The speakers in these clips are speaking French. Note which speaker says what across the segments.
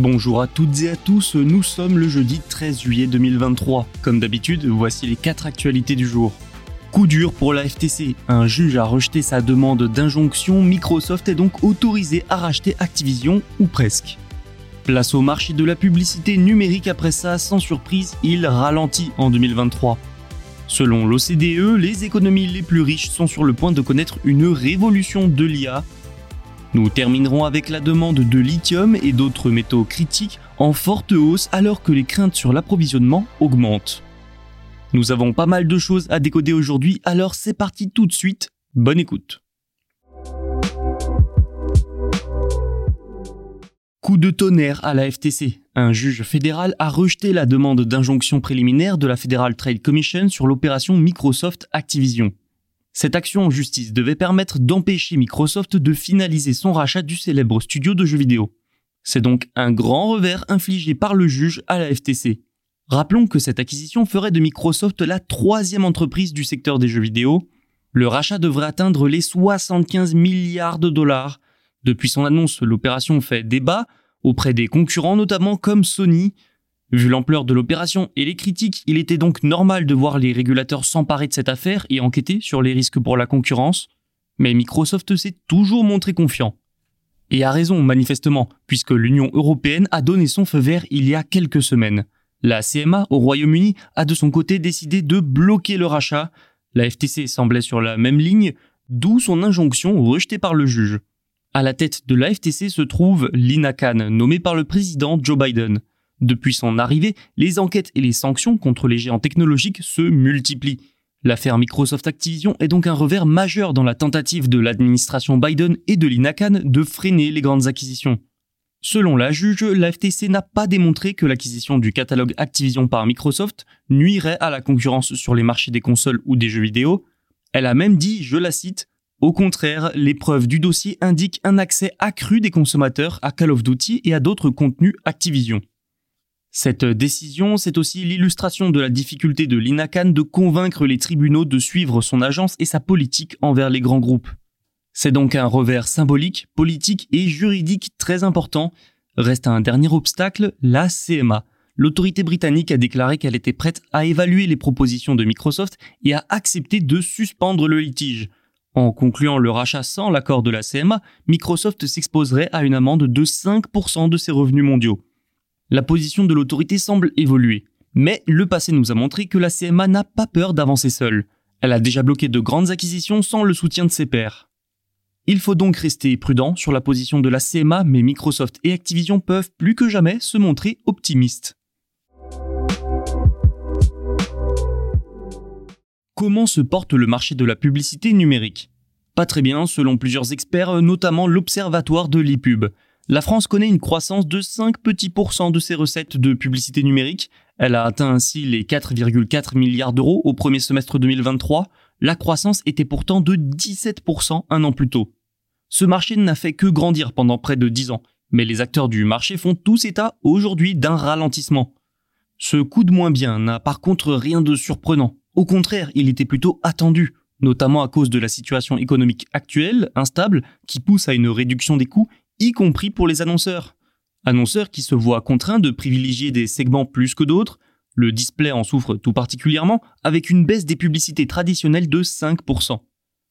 Speaker 1: Bonjour à toutes et à tous, nous sommes le jeudi 13 juillet 2023. Comme d'habitude, voici les 4 actualités du jour. Coup dur pour la FTC. Un juge a rejeté sa demande d'injonction. Microsoft est donc autorisé à racheter Activision, ou presque. Place au marché de la publicité numérique après ça, sans surprise, il ralentit en 2023. Selon l'OCDE, les économies les plus riches sont sur le point de connaître une révolution de l'IA. Nous terminerons avec la demande de lithium et d'autres métaux critiques en forte hausse alors que les craintes sur l'approvisionnement augmentent. Nous avons pas mal de choses à décoder aujourd'hui, alors c'est parti tout de suite. Bonne écoute. Coup de tonnerre à la FTC. Un juge fédéral a rejeté la demande d'injonction préliminaire de la Federal Trade Commission sur l'opération Microsoft Activision. Cette action en justice devait permettre d'empêcher Microsoft de finaliser son rachat du célèbre studio de jeux vidéo. C'est donc un grand revers infligé par le juge à la FTC. Rappelons que cette acquisition ferait de Microsoft la troisième entreprise du secteur des jeux vidéo. Le rachat devrait atteindre les 75 milliards de dollars. Depuis son annonce, l'opération fait débat auprès des concurrents, notamment comme Sony. Vu l'ampleur de l'opération et les critiques, il était donc normal de voir les régulateurs s'emparer de cette affaire et enquêter sur les risques pour la concurrence. Mais Microsoft s'est toujours montré confiant. Et a raison, manifestement, puisque l'Union européenne a donné son feu vert il y a quelques semaines. La CMA au Royaume-Uni a de son côté décidé de bloquer le rachat. La FTC semblait sur la même ligne, d'où son injonction rejetée par le juge. À la tête de la FTC se trouve Lina Khan, nommée par le président Joe Biden. Depuis son arrivée, les enquêtes et les sanctions contre les géants technologiques se multiplient. L'affaire Microsoft Activision est donc un revers majeur dans la tentative de l'administration Biden et de Lina Khan de freiner les grandes acquisitions. Selon la juge, la FTC n'a pas démontré que l'acquisition du catalogue Activision par Microsoft nuirait à la concurrence sur les marchés des consoles ou des jeux vidéo. Elle a même dit, je la cite, Au contraire, les preuves du dossier indiquent un accès accru des consommateurs à Call of Duty et à d'autres contenus Activision. Cette décision, c'est aussi l'illustration de la difficulté de l'INACAN de convaincre les tribunaux de suivre son agence et sa politique envers les grands groupes. C'est donc un revers symbolique, politique et juridique très important. Reste un dernier obstacle, la CMA. L'autorité britannique a déclaré qu'elle était prête à évaluer les propositions de Microsoft et a accepté de suspendre le litige. En concluant le rachat sans l'accord de la CMA, Microsoft s'exposerait à une amende de 5% de ses revenus mondiaux. La position de l'autorité semble évoluer. Mais le passé nous a montré que la CMA n'a pas peur d'avancer seule. Elle a déjà bloqué de grandes acquisitions sans le soutien de ses pairs. Il faut donc rester prudent sur la position de la CMA, mais Microsoft et Activision peuvent plus que jamais se montrer optimistes. Comment se porte le marché de la publicité numérique? Pas très bien selon plusieurs experts, notamment l'Observatoire de l'ePub. La France connaît une croissance de 5 petits pourcents de ses recettes de publicité numérique. Elle a atteint ainsi les 4,4 milliards d'euros au premier semestre 2023. La croissance était pourtant de 17% un an plus tôt. Ce marché n'a fait que grandir pendant près de 10 ans, mais les acteurs du marché font tous état aujourd'hui d'un ralentissement. Ce coup de moins bien n'a par contre rien de surprenant. Au contraire, il était plutôt attendu, notamment à cause de la situation économique actuelle, instable, qui pousse à une réduction des coûts, y compris pour les annonceurs. Annonceurs qui se voient contraints de privilégier des segments plus que d'autres, le display en souffre tout particulièrement, avec une baisse des publicités traditionnelles de 5%.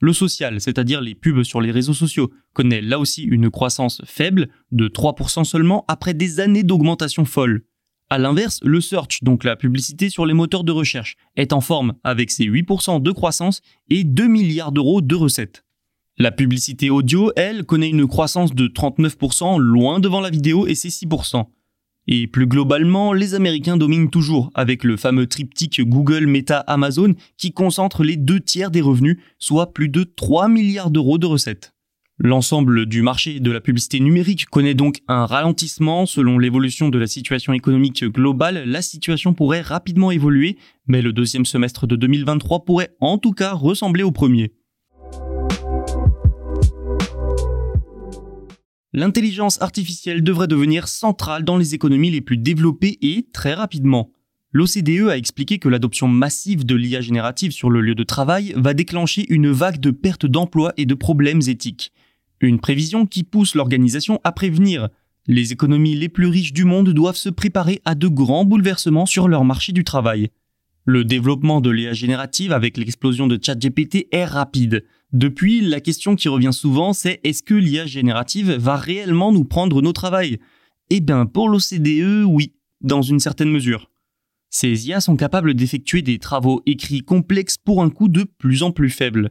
Speaker 1: Le social, c'est-à-dire les pubs sur les réseaux sociaux, connaît là aussi une croissance faible, de 3% seulement, après des années d'augmentation folle. A l'inverse, le search, donc la publicité sur les moteurs de recherche, est en forme avec ses 8% de croissance et 2 milliards d'euros de recettes. La publicité audio, elle, connaît une croissance de 39%, loin devant la vidéo et ses 6%. Et plus globalement, les Américains dominent toujours, avec le fameux triptyque Google, Meta, Amazon, qui concentre les deux tiers des revenus, soit plus de 3 milliards d'euros de recettes. L'ensemble du marché de la publicité numérique connaît donc un ralentissement. Selon l'évolution de la situation économique globale, la situation pourrait rapidement évoluer, mais le deuxième semestre de 2023 pourrait en tout cas ressembler au premier. L'intelligence artificielle devrait devenir centrale dans les économies les plus développées et très rapidement. L'OCDE a expliqué que l'adoption massive de l'IA générative sur le lieu de travail va déclencher une vague de pertes d'emplois et de problèmes éthiques. Une prévision qui pousse l'organisation à prévenir. Les économies les plus riches du monde doivent se préparer à de grands bouleversements sur leur marché du travail. Le développement de l'IA générative avec l'explosion de ChatGPT est rapide. Depuis, la question qui revient souvent, c'est est-ce que l'IA générative va réellement nous prendre nos travails? Eh bien, pour l'OCDE, oui, dans une certaine mesure. Ces IA sont capables d'effectuer des travaux écrits complexes pour un coût de plus en plus faible.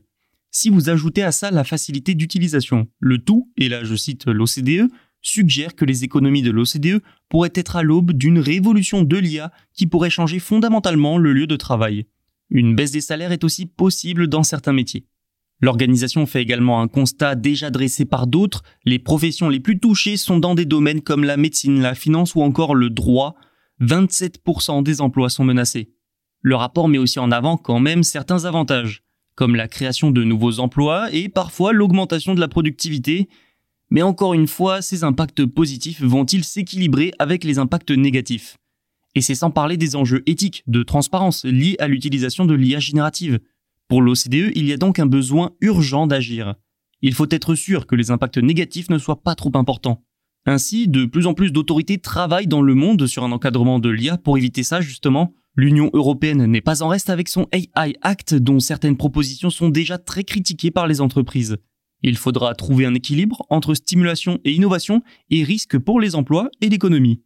Speaker 1: Si vous ajoutez à ça la facilité d'utilisation, le tout, et là je cite l'OCDE, suggère que les économies de l'OCDE pourraient être à l'aube d'une révolution de l'IA qui pourrait changer fondamentalement le lieu de travail. Une baisse des salaires est aussi possible dans certains métiers. L'organisation fait également un constat déjà dressé par d'autres, les professions les plus touchées sont dans des domaines comme la médecine, la finance ou encore le droit. 27% des emplois sont menacés. Le rapport met aussi en avant quand même certains avantages, comme la création de nouveaux emplois et parfois l'augmentation de la productivité. Mais encore une fois, ces impacts positifs vont-ils s'équilibrer avec les impacts négatifs? Et c'est sans parler des enjeux éthiques, de transparence liés à l'utilisation de l'IA générative. Pour l'OCDE, il y a donc un besoin urgent d'agir. Il faut être sûr que les impacts négatifs ne soient pas trop importants. Ainsi, de plus en plus d'autorités travaillent dans le monde sur un encadrement de l'IA pour éviter ça justement. L'Union européenne n'est pas en reste avec son AI Act dont certaines propositions sont déjà très critiquées par les entreprises. Il faudra trouver un équilibre entre stimulation et innovation et risque pour les emplois et l'économie.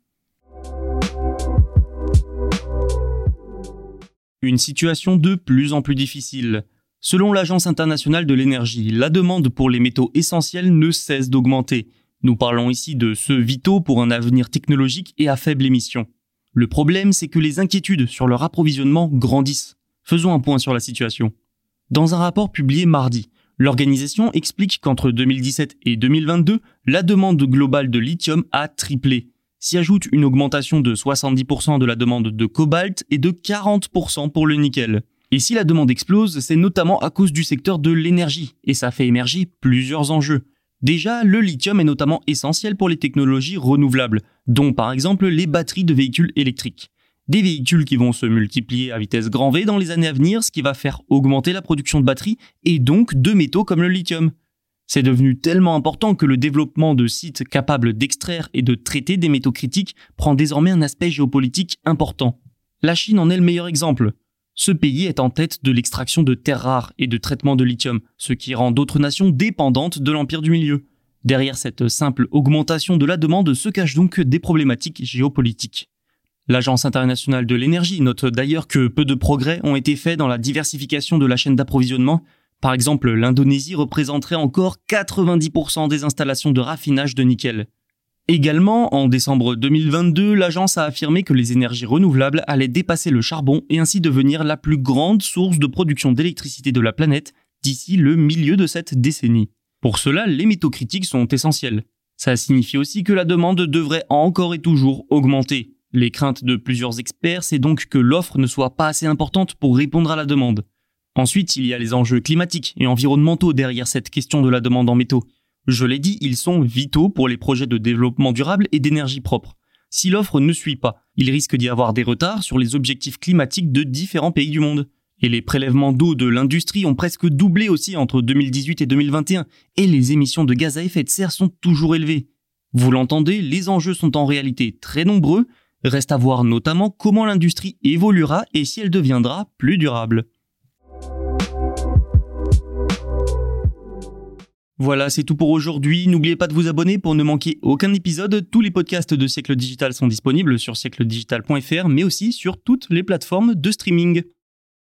Speaker 1: Une situation de plus en plus difficile. Selon l'Agence internationale de l'énergie, la demande pour les métaux essentiels ne cesse d'augmenter. Nous parlons ici de ceux vitaux pour un avenir technologique et à faible émission. Le problème, c'est que les inquiétudes sur leur approvisionnement grandissent. Faisons un point sur la situation. Dans un rapport publié mardi, l'organisation explique qu'entre 2017 et 2022, la demande globale de lithium a triplé s'y ajoute une augmentation de 70% de la demande de cobalt et de 40% pour le nickel. Et si la demande explose, c'est notamment à cause du secteur de l'énergie, et ça fait émerger plusieurs enjeux. Déjà, le lithium est notamment essentiel pour les technologies renouvelables, dont par exemple les batteries de véhicules électriques. Des véhicules qui vont se multiplier à vitesse grand V dans les années à venir, ce qui va faire augmenter la production de batteries et donc de métaux comme le lithium. C'est devenu tellement important que le développement de sites capables d'extraire et de traiter des métaux critiques prend désormais un aspect géopolitique important. La Chine en est le meilleur exemple. Ce pays est en tête de l'extraction de terres rares et de traitement de lithium, ce qui rend d'autres nations dépendantes de l'empire du milieu. Derrière cette simple augmentation de la demande se cachent donc des problématiques géopolitiques. L'Agence internationale de l'énergie note d'ailleurs que peu de progrès ont été faits dans la diversification de la chaîne d'approvisionnement par exemple, l'Indonésie représenterait encore 90% des installations de raffinage de nickel. Également, en décembre 2022, l'agence a affirmé que les énergies renouvelables allaient dépasser le charbon et ainsi devenir la plus grande source de production d'électricité de la planète d'ici le milieu de cette décennie. Pour cela, les métaux critiques sont essentiels. Ça signifie aussi que la demande devrait encore et toujours augmenter. Les craintes de plusieurs experts, c'est donc que l'offre ne soit pas assez importante pour répondre à la demande. Ensuite, il y a les enjeux climatiques et environnementaux derrière cette question de la demande en métaux. Je l'ai dit, ils sont vitaux pour les projets de développement durable et d'énergie propre. Si l'offre ne suit pas, il risque d'y avoir des retards sur les objectifs climatiques de différents pays du monde. Et les prélèvements d'eau de l'industrie ont presque doublé aussi entre 2018 et 2021, et les émissions de gaz à effet de serre sont toujours élevées. Vous l'entendez, les enjeux sont en réalité très nombreux, reste à voir notamment comment l'industrie évoluera et si elle deviendra plus durable. Voilà, c'est tout pour aujourd'hui. N'oubliez pas de vous abonner pour ne manquer aucun épisode. Tous les podcasts de Siècle Digital sont disponibles sur siècledigital.fr, mais aussi sur toutes les plateformes de streaming.